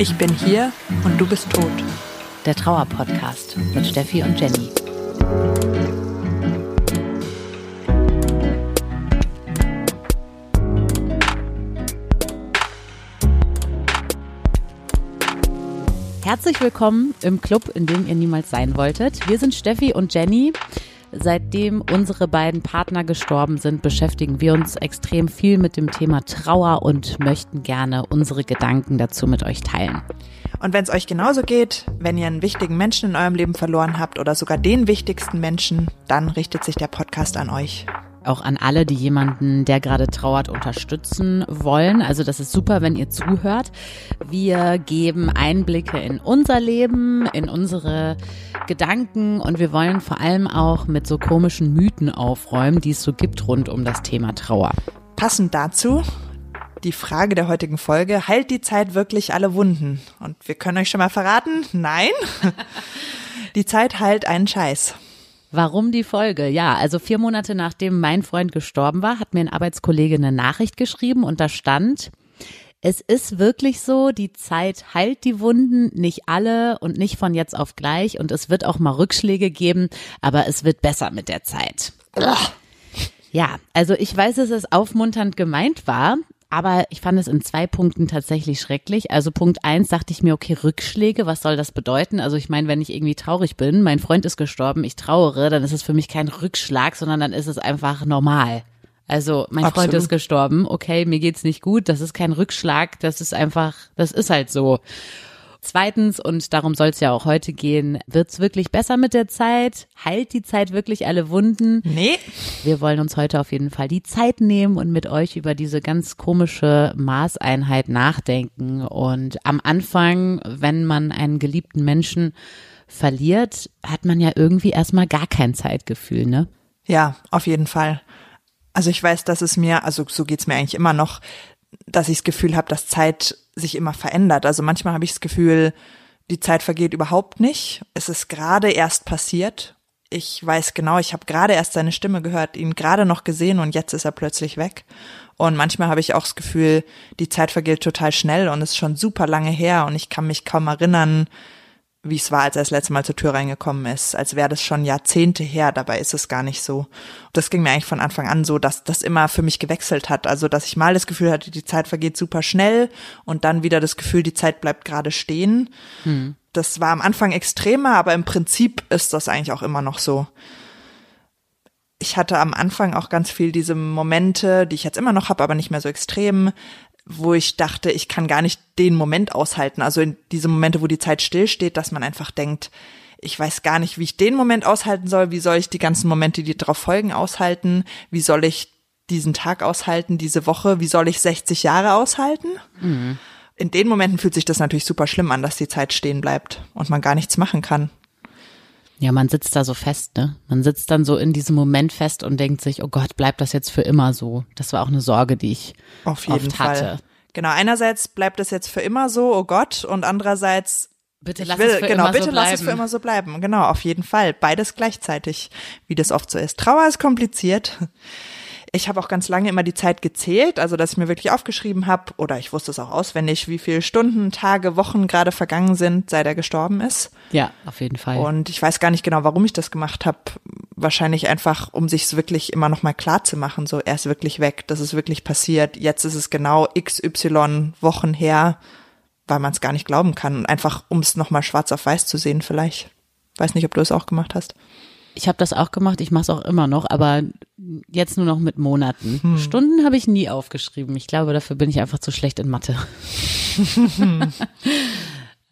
Ich bin hier und du bist tot. Der Trauer-Podcast mit Steffi und Jenny. Herzlich willkommen im Club, in dem ihr niemals sein wolltet. Wir sind Steffi und Jenny. Seitdem unsere beiden Partner gestorben sind, beschäftigen wir uns extrem viel mit dem Thema Trauer und möchten gerne unsere Gedanken dazu mit euch teilen. Und wenn es euch genauso geht, wenn ihr einen wichtigen Menschen in eurem Leben verloren habt oder sogar den wichtigsten Menschen, dann richtet sich der Podcast an euch auch an alle, die jemanden, der gerade trauert, unterstützen wollen. Also das ist super, wenn ihr zuhört. Wir geben Einblicke in unser Leben, in unsere Gedanken und wir wollen vor allem auch mit so komischen Mythen aufräumen, die es so gibt rund um das Thema Trauer. Passend dazu die Frage der heutigen Folge, heilt die Zeit wirklich alle Wunden? Und wir können euch schon mal verraten, nein. Die Zeit heilt einen Scheiß. Warum die Folge? Ja, also vier Monate nachdem mein Freund gestorben war, hat mir ein Arbeitskollege eine Nachricht geschrieben und da stand, es ist wirklich so, die Zeit heilt die Wunden, nicht alle und nicht von jetzt auf gleich und es wird auch mal Rückschläge geben, aber es wird besser mit der Zeit. Ja, also ich weiß, dass es aufmunternd gemeint war, aber ich fand es in zwei Punkten tatsächlich schrecklich. Also Punkt eins dachte ich mir, okay, Rückschläge, was soll das bedeuten? Also ich meine, wenn ich irgendwie traurig bin, mein Freund ist gestorben, ich trauere, dann ist es für mich kein Rückschlag, sondern dann ist es einfach normal. Also mein Absolut. Freund ist gestorben, okay, mir geht's nicht gut, das ist kein Rückschlag, das ist einfach, das ist halt so. Zweitens, und darum soll es ja auch heute gehen, wird's wirklich besser mit der Zeit? Heilt die Zeit wirklich alle Wunden? Nee. Wir wollen uns heute auf jeden Fall die Zeit nehmen und mit euch über diese ganz komische Maßeinheit nachdenken. Und am Anfang, wenn man einen geliebten Menschen verliert, hat man ja irgendwie erstmal gar kein Zeitgefühl, ne? Ja, auf jeden Fall. Also ich weiß, dass es mir, also so geht's mir eigentlich immer noch, dass ich das Gefühl habe, dass Zeit sich immer verändert. Also manchmal habe ich das Gefühl, die Zeit vergeht überhaupt nicht. Es ist gerade erst passiert. Ich weiß genau, ich habe gerade erst seine Stimme gehört, ihn gerade noch gesehen und jetzt ist er plötzlich weg. Und manchmal habe ich auch das Gefühl, die Zeit vergeht total schnell und ist schon super lange her und ich kann mich kaum erinnern, wie es war, als er das letzte Mal zur Tür reingekommen ist, als wäre das schon Jahrzehnte her, dabei ist es gar nicht so. Das ging mir eigentlich von Anfang an so, dass das immer für mich gewechselt hat, also dass ich mal das Gefühl hatte, die Zeit vergeht super schnell und dann wieder das Gefühl, die Zeit bleibt gerade stehen. Hm. Das war am Anfang extremer, aber im Prinzip ist das eigentlich auch immer noch so. Ich hatte am Anfang auch ganz viel diese Momente, die ich jetzt immer noch habe, aber nicht mehr so extrem, wo ich dachte, ich kann gar nicht den Moment aushalten. Also in diese Momente, wo die Zeit stillsteht, dass man einfach denkt, ich weiß gar nicht, wie ich den Moment aushalten soll. Wie soll ich die ganzen Momente, die darauf folgen, aushalten? Wie soll ich diesen Tag aushalten, diese Woche? Wie soll ich 60 Jahre aushalten? Mhm. In den Momenten fühlt sich das natürlich super schlimm an, dass die Zeit stehen bleibt und man gar nichts machen kann. Ja, man sitzt da so fest, ne? Man sitzt dann so in diesem Moment fest und denkt sich, oh Gott, bleibt das jetzt für immer so? Das war auch eine Sorge, die ich Auf jeden oft hatte. Fall. Genau, einerseits bleibt es jetzt für immer so, oh Gott, und andererseits Bitte lass will, es für genau, immer bitte so lass es für immer so bleiben. Genau, auf jeden Fall. Beides gleichzeitig, wie das oft so ist. Trauer ist kompliziert. Ich habe auch ganz lange immer die Zeit gezählt, also dass ich mir wirklich aufgeschrieben habe, oder ich wusste es auch auswendig, wie viele Stunden, Tage, Wochen gerade vergangen sind, seit er gestorben ist. Ja, auf jeden Fall. Und ich weiß gar nicht genau, warum ich das gemacht habe. Wahrscheinlich einfach, um sich wirklich immer noch mal klar zu machen, so er ist wirklich weg, das ist wirklich passiert. Jetzt ist es genau XY Wochen her, weil man es gar nicht glauben kann. Und einfach, um es noch mal schwarz auf weiß zu sehen, vielleicht. Weiß nicht, ob du es auch gemacht hast. Ich habe das auch gemacht, ich mache es auch immer noch, aber jetzt nur noch mit Monaten. Hm. Stunden habe ich nie aufgeschrieben. Ich glaube, dafür bin ich einfach zu schlecht in Mathe.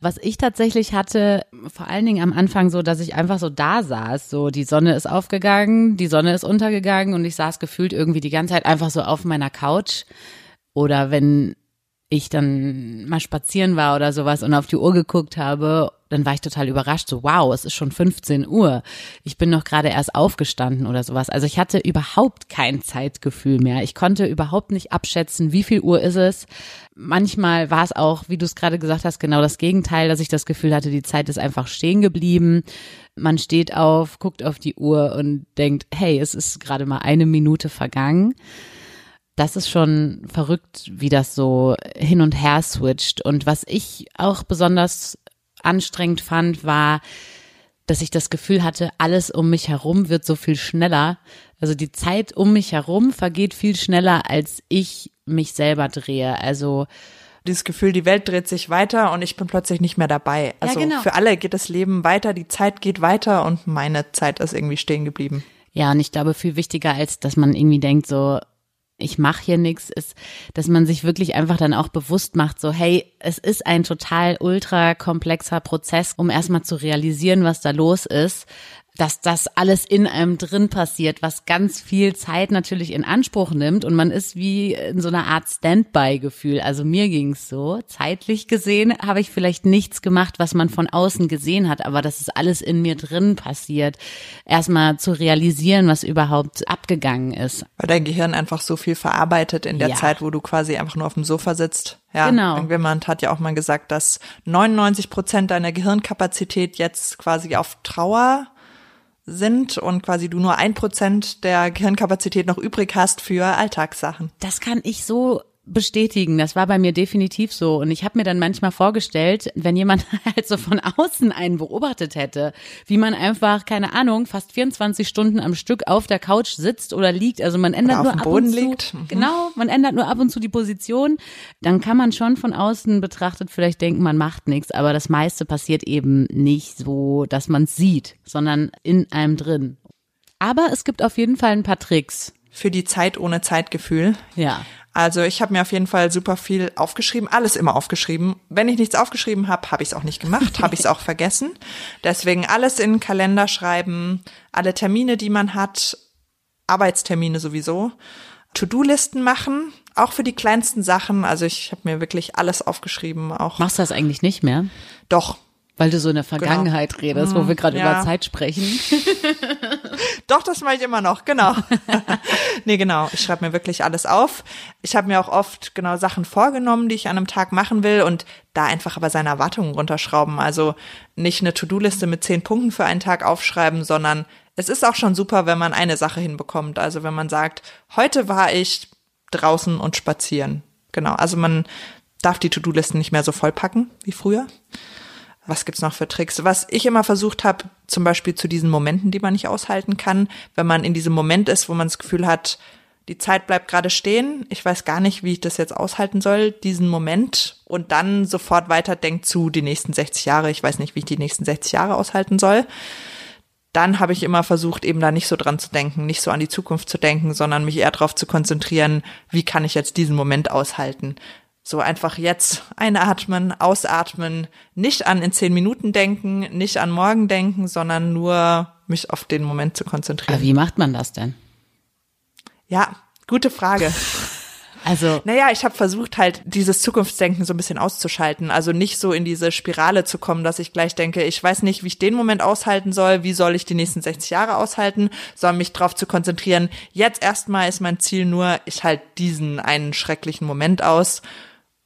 Was ich tatsächlich hatte, vor allen Dingen am Anfang so, dass ich einfach so da saß, so die Sonne ist aufgegangen, die Sonne ist untergegangen und ich saß gefühlt irgendwie die ganze Zeit einfach so auf meiner Couch. Oder wenn ich dann mal spazieren war oder sowas und auf die Uhr geguckt habe, dann war ich total überrascht, so wow, es ist schon 15 Uhr. Ich bin noch gerade erst aufgestanden oder sowas. Also ich hatte überhaupt kein Zeitgefühl mehr. Ich konnte überhaupt nicht abschätzen, wie viel Uhr ist es. Manchmal war es auch, wie du es gerade gesagt hast, genau das Gegenteil, dass ich das Gefühl hatte, die Zeit ist einfach stehen geblieben. Man steht auf, guckt auf die Uhr und denkt, hey, es ist gerade mal eine Minute vergangen. Das ist schon verrückt, wie das so hin und her switcht. Und was ich auch besonders anstrengend fand, war, dass ich das Gefühl hatte, alles um mich herum wird so viel schneller. Also die Zeit um mich herum vergeht viel schneller, als ich mich selber drehe. Also dieses Gefühl, die Welt dreht sich weiter und ich bin plötzlich nicht mehr dabei. Also ja, genau. für alle geht das Leben weiter, die Zeit geht weiter und meine Zeit ist irgendwie stehen geblieben. Ja, und ich glaube, viel wichtiger als, dass man irgendwie denkt, so, ich mache hier nichts, ist, dass man sich wirklich einfach dann auch bewusst macht, so hey, es ist ein total ultra komplexer Prozess, um erstmal zu realisieren, was da los ist dass das alles in einem drin passiert, was ganz viel Zeit natürlich in Anspruch nimmt und man ist wie in so einer Art Standby-Gefühl. Also mir ging's so. Zeitlich gesehen habe ich vielleicht nichts gemacht, was man von außen gesehen hat, aber das ist alles in mir drin passiert. Erstmal zu realisieren, was überhaupt abgegangen ist. Weil dein Gehirn einfach so viel verarbeitet in der Ja. Zeit, wo du quasi einfach nur auf dem Sofa sitzt. Ja, Genau. Irgendjemand hat ja auch mal gesagt, dass 99 Prozent deiner Gehirnkapazität jetzt quasi auf Trauer sind und quasi du nur ein Prozent der Gehirnkapazität noch übrig hast für Alltagssachen. Das kann ich so bestätigen. Das war bei mir definitiv so. Und ich habe mir dann manchmal vorgestellt, wenn jemand halt so von außen einen beobachtet hätte, wie man einfach, keine Ahnung, fast 24 Stunden am Stück auf der Couch sitzt oder liegt. Also man ändert nur ab Boden und zu. liegt. Mhm. Genau, man ändert nur ab und zu die Position. Dann kann man schon von außen betrachtet vielleicht denken, man macht nichts. Aber das meiste passiert eben nicht so, dass man es sieht, sondern in einem drin. Aber es gibt auf jeden Fall ein paar Tricks. Für die Zeit ohne Zeitgefühl. Ja. Also ich habe mir auf jeden Fall super viel aufgeschrieben, alles immer aufgeschrieben. Wenn ich nichts aufgeschrieben habe, habe ich es auch nicht gemacht, habe ich es auch vergessen. Deswegen alles in den Kalender schreiben, alle Termine, die man hat, Arbeitstermine sowieso, To-Do-Listen machen, auch für die kleinsten Sachen. Also ich habe mir wirklich alles aufgeschrieben, auch Machst du das eigentlich nicht mehr? doch. Weil du so in der Vergangenheit redest, wo wir gerade Genau. Mm, ja. über Zeit sprechen. Doch, das mache ich immer noch, genau. nee, genau. Ich schreibe mir wirklich alles auf. Ich habe mir auch oft genau Sachen vorgenommen, die ich an einem Tag machen will und da einfach aber seine Erwartungen runterschrauben. Also nicht eine To-Do-Liste mit zehn Punkten für einen Tag aufschreiben, sondern es ist auch schon super, wenn man eine Sache hinbekommt. Also wenn man sagt, heute war ich draußen und spazieren. Genau. Also man darf die To-Do-Listen nicht mehr so vollpacken wie früher. Was gibt's noch für Tricks? Was ich immer versucht habe, zum Beispiel zu diesen Momenten, die man nicht aushalten kann, wenn man in diesem Moment ist, wo man das Gefühl hat, die Zeit bleibt gerade stehen, ich weiß gar nicht, wie ich das jetzt aushalten soll, diesen Moment und dann sofort weiterdenkt zu die nächsten 60 Jahre, ich weiß nicht, wie ich die nächsten 60 Jahre aushalten soll. Dann habe ich immer versucht, eben da nicht so dran zu denken, nicht so an die Zukunft zu denken, sondern mich eher darauf zu konzentrieren, wie kann ich jetzt diesen Moment aushalten. So einfach jetzt einatmen, ausatmen, nicht an in zehn Minuten denken, nicht an morgen denken, sondern nur mich auf den Moment zu Aber konzentrieren. wie macht man das denn? Ja, gute Frage. Also, Naja, ich habe versucht halt dieses Zukunftsdenken so ein bisschen auszuschalten. Also nicht so in diese Spirale zu kommen, dass ich gleich denke, ich weiß nicht, wie ich den Moment aushalten soll, wie soll ich die nächsten 60 Jahre aushalten, sondern mich darauf zu konzentrieren, jetzt erstmal ist mein Ziel nur, ich halte diesen einen schrecklichen Moment aus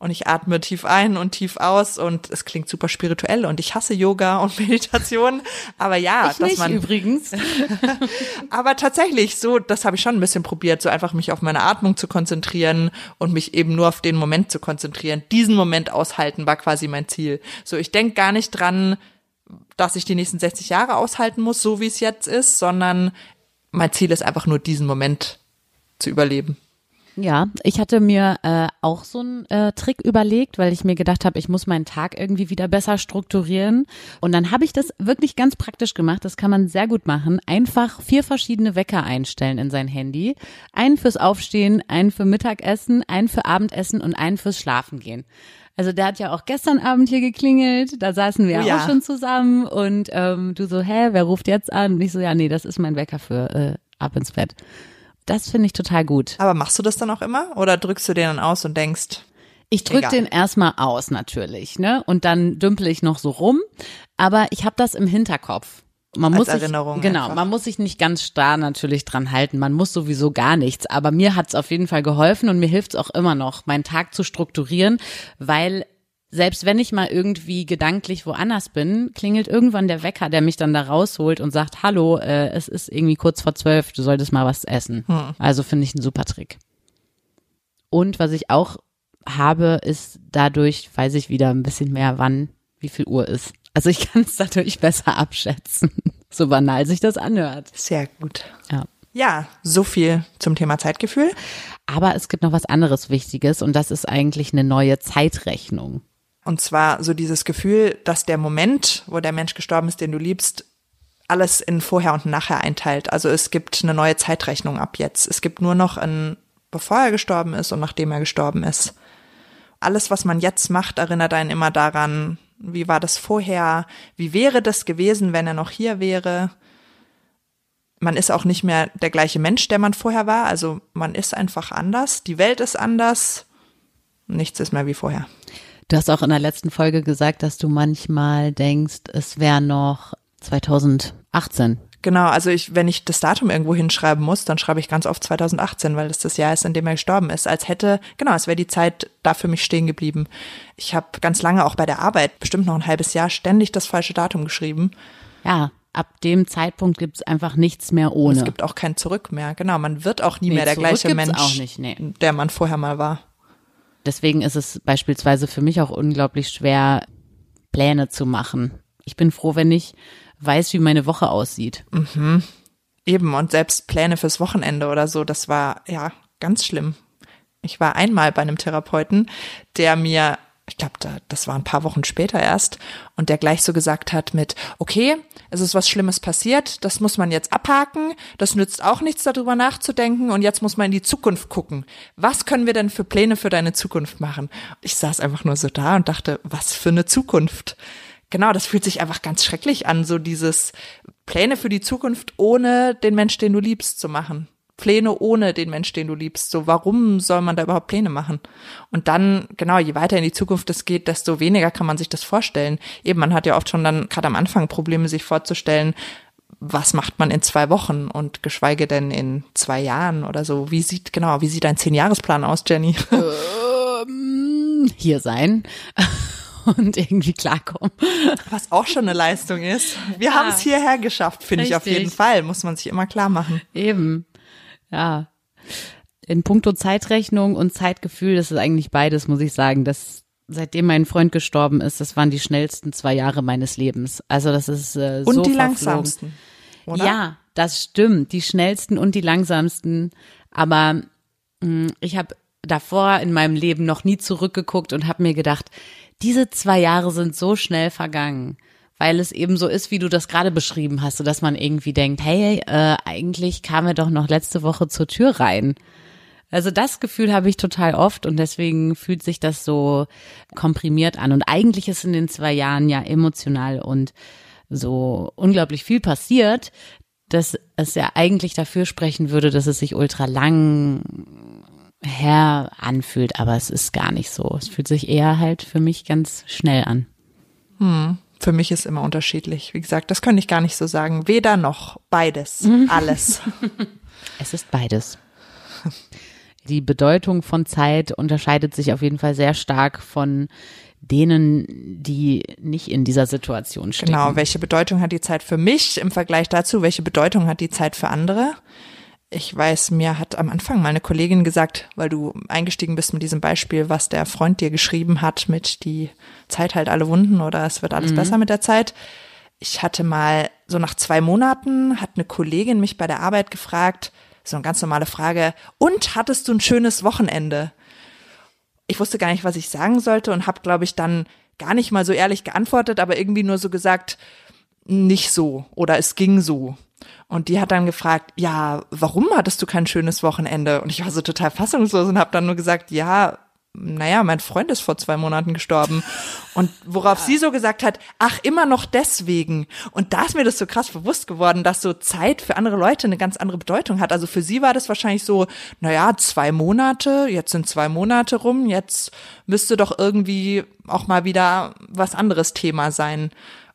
und ich atme tief ein und tief aus und es klingt super spirituell und ich hasse Yoga und Meditation, aber ja, ich dass nicht man übrigens. aber tatsächlich, so, das habe ich schon ein bisschen probiert, so einfach mich auf meine Atmung zu konzentrieren und mich eben nur auf den Moment zu konzentrieren. Diesen Moment aushalten war quasi mein Ziel. So, ich denk gar nicht dran, dass ich die nächsten 60 Jahre aushalten muss, so wie es jetzt ist, sondern mein Ziel ist einfach nur diesen Moment zu überleben. Ja, ich hatte mir äh, auch so einen äh, Trick überlegt, weil ich mir gedacht habe, ich muss meinen Tag irgendwie wieder besser strukturieren. Und dann habe ich das wirklich ganz praktisch gemacht. Das kann man sehr gut machen. Einfach vier verschiedene Wecker einstellen in sein Handy. Einen fürs Aufstehen, einen für Mittagessen, einen für Abendessen und einen fürs Schlafengehen. Also der hat ja auch gestern Abend hier geklingelt, da saßen wir Oh ja. auch schon zusammen und ähm, du so, hä, wer ruft jetzt an? Und ich so, ja, nee, das ist mein Wecker für äh, ab ins Bett. Das finde ich total gut. Aber machst du das dann auch immer oder drückst du den dann aus und denkst, Ich drück Egal. den erstmal aus natürlich, ne? Und dann dümpel ich noch so rum. Aber ich habe das im Hinterkopf. Man muss sich, Erinnerung genau, einfach. man muss sich nicht ganz starr natürlich dran halten. Man muss sowieso gar nichts. Aber mir hat's auf jeden Fall geholfen und mir hilft's auch immer noch, meinen Tag zu strukturieren, weil selbst wenn ich mal irgendwie gedanklich woanders bin, klingelt irgendwann der Wecker, der mich dann da rausholt und sagt, hallo, äh, es ist irgendwie kurz vor zwölf, du solltest mal was essen. Hm. Also finde ich einen super Trick. Und was ich auch habe, ist dadurch, weiß ich wieder ein bisschen mehr, wann, wie viel Uhr ist. Also ich kann es dadurch besser abschätzen. So banal sich das anhört. Sehr gut. Ja. Ja, so viel zum Thema Zeitgefühl. Aber es gibt noch was anderes Wichtiges und das ist eigentlich eine neue Zeitrechnung. Und zwar so dieses Gefühl, dass der Moment, wo der Mensch gestorben ist, den du liebst, alles in vorher und nachher einteilt. Also es gibt eine neue Zeitrechnung ab jetzt. Es gibt nur noch ein, bevor er gestorben ist und nachdem er gestorben ist. Alles, was man jetzt macht, erinnert einen immer daran, wie war das vorher? Wie wäre das gewesen, wenn er noch hier wäre? Man ist auch nicht mehr der gleiche Mensch, der man vorher war. Also man ist einfach anders. Die Welt ist anders. Nichts ist mehr wie vorher. Du hast auch in der letzten Folge gesagt, dass du manchmal denkst, es wäre noch 2018. Genau, also ich, wenn ich das Datum irgendwo hinschreiben muss, dann schreibe ich ganz oft 2018, weil das das Jahr ist, in dem er gestorben ist. Als hätte, genau, als wäre die Zeit da für mich stehen geblieben. Ich habe ganz lange auch bei der Arbeit, bestimmt noch ein halbes Jahr, ständig das falsche Datum geschrieben. Ja, ab dem Zeitpunkt gibt es einfach nichts mehr ohne. Es gibt auch kein Zurück mehr. Genau, man wird auch nie Nee, mehr der gleiche Mensch, auch nicht, nee. der man vorher mal war. Deswegen ist es beispielsweise für mich auch unglaublich schwer, Pläne zu machen. Ich bin froh, wenn ich weiß, wie meine Woche aussieht. Eben, und selbst Pläne fürs Wochenende oder so, das war ja ganz schlimm. Ich war einmal bei einem Therapeuten, der mir, ich glaube, da, das war ein paar Wochen später erst, und der gleich so gesagt hat mit, okay, es ist was Schlimmes passiert, das muss man jetzt abhaken, das nützt auch nichts darüber nachzudenken und jetzt muss man in die Zukunft gucken. Was können wir denn für Pläne für deine Zukunft machen? Ich saß einfach nur so da und dachte, was für eine Zukunft? Genau, das fühlt sich einfach ganz schrecklich an, so dieses Pläne für die Zukunft ohne den Mensch, den du liebst, zu machen. Pläne ohne den Mensch, den du liebst. So, warum soll man da überhaupt Pläne machen? Und dann, genau, je weiter in die Zukunft es geht, desto weniger kann man sich das vorstellen. Eben, man hat ja oft schon dann gerade am Anfang Probleme, sich vorzustellen, was macht man in zwei Wochen und geschweige denn in zwei Jahren oder so. Wie sieht, genau, wie sieht ein Zehn-Jahres-Plan aus, Jenny? Hier sein und irgendwie klarkommen. Was auch schon eine Leistung ist. Wir haben es hierher geschafft, finde ich auf jeden Fall. Muss man sich immer klar machen. Eben. Ja. In puncto Zeitrechnung und Zeitgefühl, das ist eigentlich beides, muss ich sagen. Das, seitdem mein Freund gestorben ist, das waren die schnellsten zwei Jahre meines Lebens. Also das ist äh, Und so die verflogen. langsamsten. Oder? Ja, das stimmt. Die schnellsten und die langsamsten. Aber mh, ich habe davor in meinem Leben noch nie zurückgeguckt und habe mir gedacht, diese zwei Jahre sind so schnell vergangen. Weil es eben so ist, wie du das gerade beschrieben hast, so dass man irgendwie denkt, hey, äh, eigentlich kam er doch noch letzte Woche zur Tür rein. Also das Gefühl habe ich total oft und deswegen fühlt sich das so komprimiert an. Und eigentlich ist in den zwei Jahren ja emotional und so unglaublich viel passiert, dass es ja eigentlich dafür sprechen würde, dass es sich ultra lang her anfühlt, aber es ist gar nicht so. Es fühlt sich eher halt für mich ganz schnell an. Für mich ist immer unterschiedlich. Wie gesagt, das könnte ich gar nicht so sagen. Weder noch. Beides. Alles. Es ist beides. Die Bedeutung von Zeit unterscheidet sich auf jeden Fall sehr stark von denen, die nicht in dieser Situation stecken. Genau. Welche Bedeutung hat die Zeit für mich im Vergleich dazu? Welche Bedeutung hat die Zeit für andere? Ich weiß, mir hat am Anfang mal eine Kollegin gesagt, weil du eingestiegen bist mit diesem Beispiel, was der Freund dir geschrieben hat mit die Zeit halt alle Wunden oder es wird alles besser mit der Zeit. Ich hatte mal so nach zwei Monaten hat eine Kollegin mich bei der Arbeit gefragt, so eine ganz normale Frage, und hattest du ein schönes Wochenende? ich wusste gar nicht, was ich sagen sollte und habe, glaube ich, dann gar nicht mal so ehrlich geantwortet, aber irgendwie nur so gesagt, nicht so oder es ging so. Und die hat dann gefragt, ja, warum hattest du kein schönes Wochenende? Und ich war so total fassungslos und habe dann nur gesagt, ja, naja, mein Freund ist vor zwei Monaten gestorben. Und worauf sie so gesagt hat, ach, immer noch deswegen. Und da ist mir das so krass bewusst geworden, dass so Zeit für andere Leute eine ganz andere Bedeutung hat. Also für sie war das wahrscheinlich so, naja, zwei Monate, jetzt sind zwei Monate rum, jetzt müsste doch irgendwie auch mal wieder was anderes Thema sein.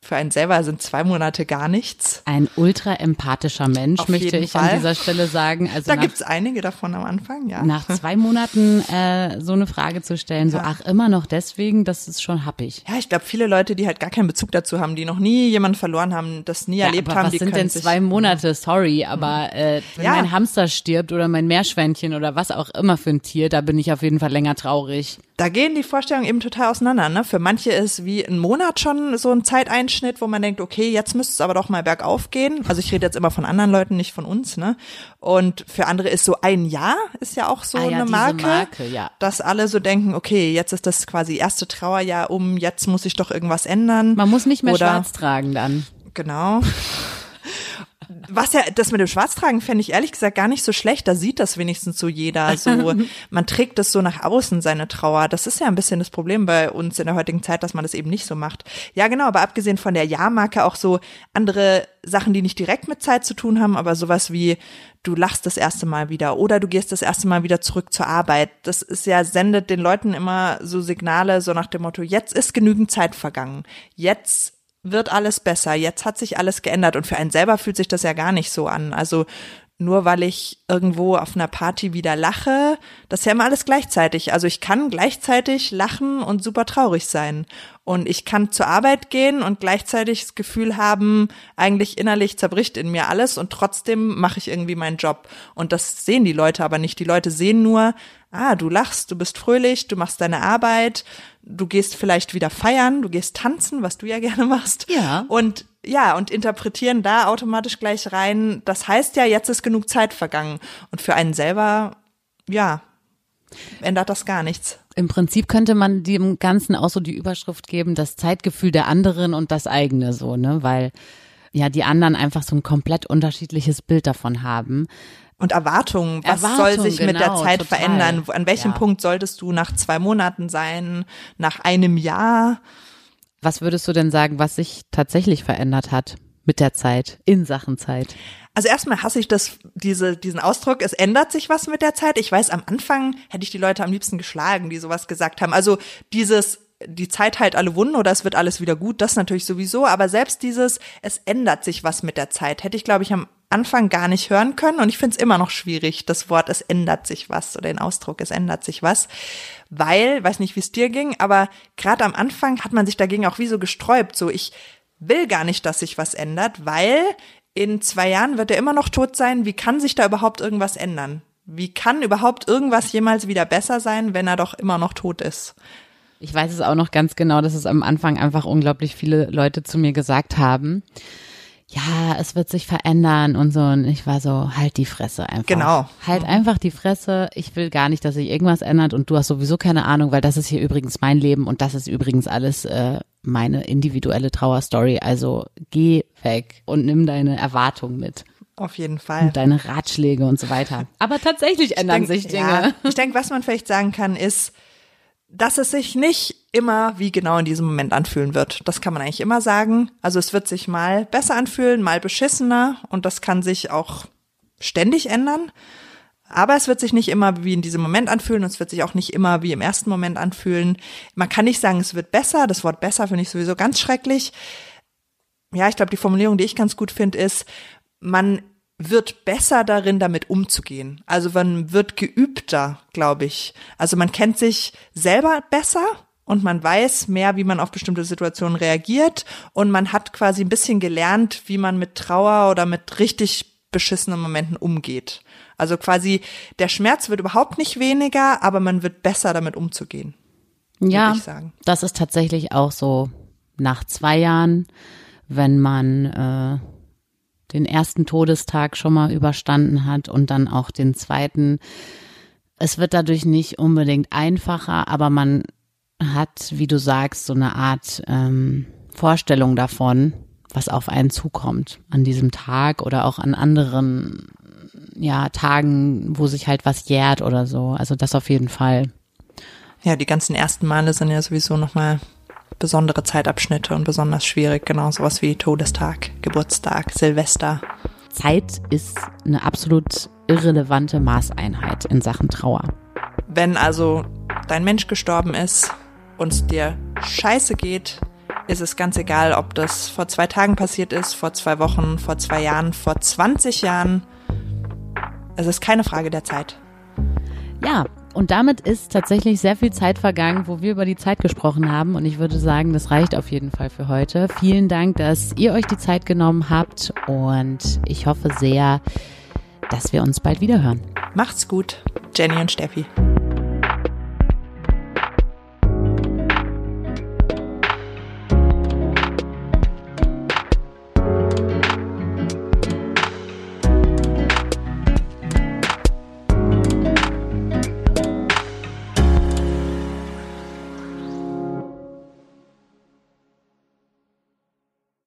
Für einen selber sind zwei Monate gar nichts. Ein ultra empathischer Mensch, Auf möchte ich Fall. an dieser Stelle sagen. Also Da nach, gibt's einige davon am Anfang, ja. nach zwei Monaten äh, so eine Frage zu stellen, so ach immer noch deswegen, das ist schon happig. Ja, ich glaube, viele Leute, die halt gar keinen Bezug dazu haben, die noch nie jemanden verloren haben, das nie Ja, erlebt aber haben, was die sind können denn zwei Monate? Sorry, aber äh, wenn Ja. mein Hamster stirbt oder mein Meerschweinchen oder was auch immer für ein Tier, da bin ich auf jeden Fall länger traurig. Da gehen die Vorstellungen eben total auseinander. Ne? Für manche ist wie ein Monat schon so ein Zeiteinschnitt, wo man denkt, okay, jetzt müsste es aber doch mal bergauf gehen. Also ich rede jetzt immer von anderen Leuten, nicht von uns. Ne? Und für andere ist so ein Jahr, ist ja auch so Ah ja, eine Marke, Marke, ja. dass alle so denken, okay, jetzt ist das quasi erste Trauerjahr um, jetzt muss ich doch irgendwas ändern. Man muss nicht mehr Oder- schwarz tragen dann. Genau. Was ja, das mit dem Schwarztragen fände ich ehrlich gesagt gar nicht so schlecht. Da sieht das wenigstens so jeder. So, man trägt das so nach außen, seine Trauer. Das ist ja ein bisschen das Problem bei uns in der heutigen Zeit, dass man das eben nicht so macht. Ja, genau, aber abgesehen von der Jahrmarke auch so andere Sachen, die nicht direkt mit Zeit zu tun haben, aber sowas wie, du lachst das erste Mal wieder oder du gehst das erste Mal wieder zurück zur Arbeit. Das ist ja, sendet den Leuten immer so Signale, so nach dem Motto, jetzt ist genügend Zeit vergangen. Jetzt wird alles besser, jetzt hat sich alles geändert und für einen selber fühlt sich das ja gar nicht so an. Also nur weil ich irgendwo auf einer Party wieder lache, das ist ja immer alles gleichzeitig. Also ich kann gleichzeitig lachen und super traurig sein. Und ich kann zur Arbeit gehen und gleichzeitig das Gefühl haben, eigentlich innerlich zerbricht in mir alles und trotzdem mache ich irgendwie meinen Job. Und das sehen die Leute aber nicht. Die Leute sehen nur, ah, du lachst, du bist fröhlich, du machst deine Arbeit, du gehst vielleicht wieder feiern, du gehst tanzen, was du ja gerne machst. Ja. Und ja, und interpretieren da automatisch gleich rein, das heißt ja, jetzt ist genug Zeit vergangen. Und für einen selber, ja, ändert das gar nichts. Im Prinzip könnte man dem Ganzen auch so die Überschrift geben, das Zeitgefühl der anderen und das eigene so, ne, weil ja die anderen einfach so ein komplett unterschiedliches Bild davon haben. Und Erwartungen, was Erwartung, soll sich mit der genau, Zeit total. verändern? An welchem Ja. Punkt solltest du nach zwei Monaten sein, nach einem Jahr? Was würdest du denn sagen, was sich tatsächlich verändert hat mit der Zeit, in Sachen Zeit? Also erstmal hasse ich das, diese, diesen Ausdruck, es ändert sich was mit der Zeit. Ich weiß, am Anfang hätte ich die Leute am liebsten geschlagen, die sowas gesagt haben. Also dieses, die Zeit heilt alle Wunden oder es wird alles wieder gut, das natürlich sowieso. Aber selbst dieses, es ändert sich was mit der Zeit, hätte ich, glaube ich, am Anfang gar nicht hören können. Und ich finde es immer noch schwierig, das Wort, es ändert sich was oder den Ausdruck, es ändert sich was. Weil, weiß nicht, wie es dir ging, aber gerade am Anfang hat man sich dagegen auch wie so gesträubt. So, ich will gar nicht, dass sich was ändert, weil in zwei Jahren wird er immer noch tot sein. Wie kann sich da überhaupt irgendwas ändern? Wie kann überhaupt irgendwas jemals wieder besser sein, wenn er doch immer noch tot ist? Ich weiß es auch noch ganz genau, dass es am Anfang einfach unglaublich viele Leute zu mir gesagt haben. Ja, es wird sich verändern und so. Und ich war so, halt die Fresse einfach. Genau. Halt einfach die Fresse. Ich will gar nicht, dass sich irgendwas ändert und du hast sowieso keine Ahnung, weil das ist hier übrigens mein Leben und das ist übrigens alles äh, meine individuelle Trauerstory. Also geh weg und nimm deine Erwartungen mit Auf jeden Fall. und deine Ratschläge und so weiter. Aber tatsächlich ändern denk- sich Dinge. Ja, ich denke, was man vielleicht sagen kann, ist, dass es sich nicht immer wie genau in diesem Moment anfühlen wird. Das kann man eigentlich immer sagen. Also es wird sich mal besser anfühlen, mal beschissener und das kann sich auch ständig ändern. Aber es wird sich nicht immer wie in diesem Moment anfühlen und es wird sich auch nicht immer wie im ersten Moment anfühlen. Man kann nicht sagen, es wird besser. Das Wort besser finde ich sowieso ganz schrecklich. Ja, ich glaube, die Formulierung, die ich ganz gut finde, ist, man wird besser darin, damit umzugehen. Also man wird geübter, glaube ich. Also man kennt sich selber besser und man weiß mehr, wie man auf bestimmte Situationen reagiert und man hat quasi ein bisschen gelernt, wie man mit Trauer oder mit richtig beschissenen Momenten umgeht. Also quasi der Schmerz wird überhaupt nicht weniger, aber man wird besser damit umzugehen. Ja, das ist tatsächlich auch so nach zwei Jahren, wenn man äh, den ersten Todestag schon mal überstanden hat und dann auch den zweiten. Es wird dadurch nicht unbedingt einfacher, aber man hat, wie du sagst, so eine Art ähm, Vorstellung davon, was auf einen zukommt an diesem Tag oder auch an anderen ja, Tagen, wo sich halt was jährt oder so. Also das auf jeden Fall. Ja, die ganzen ersten Male sind ja sowieso nochmal besondere Zeitabschnitte und besonders schwierig. Genau sowas wie Todestag, Geburtstag, Silvester. Zeit ist eine absolut irrelevante Maßeinheit in Sachen Trauer. Wenn also dein Mensch gestorben ist und dir scheiße geht, ist es ganz egal, ob das vor zwei Tagen passiert ist, vor zwei Wochen, vor zwei Jahren, vor 20 Jahren. Es ist keine Frage der Zeit. Ja, und damit ist tatsächlich sehr viel Zeit vergangen, wo wir über die Zeit gesprochen haben. Und ich würde sagen, das reicht auf jeden Fall für heute. Vielen Dank, dass ihr euch die Zeit genommen habt. Und ich hoffe sehr, dass wir uns bald wieder hören. Macht's gut, Jenny und Steffi.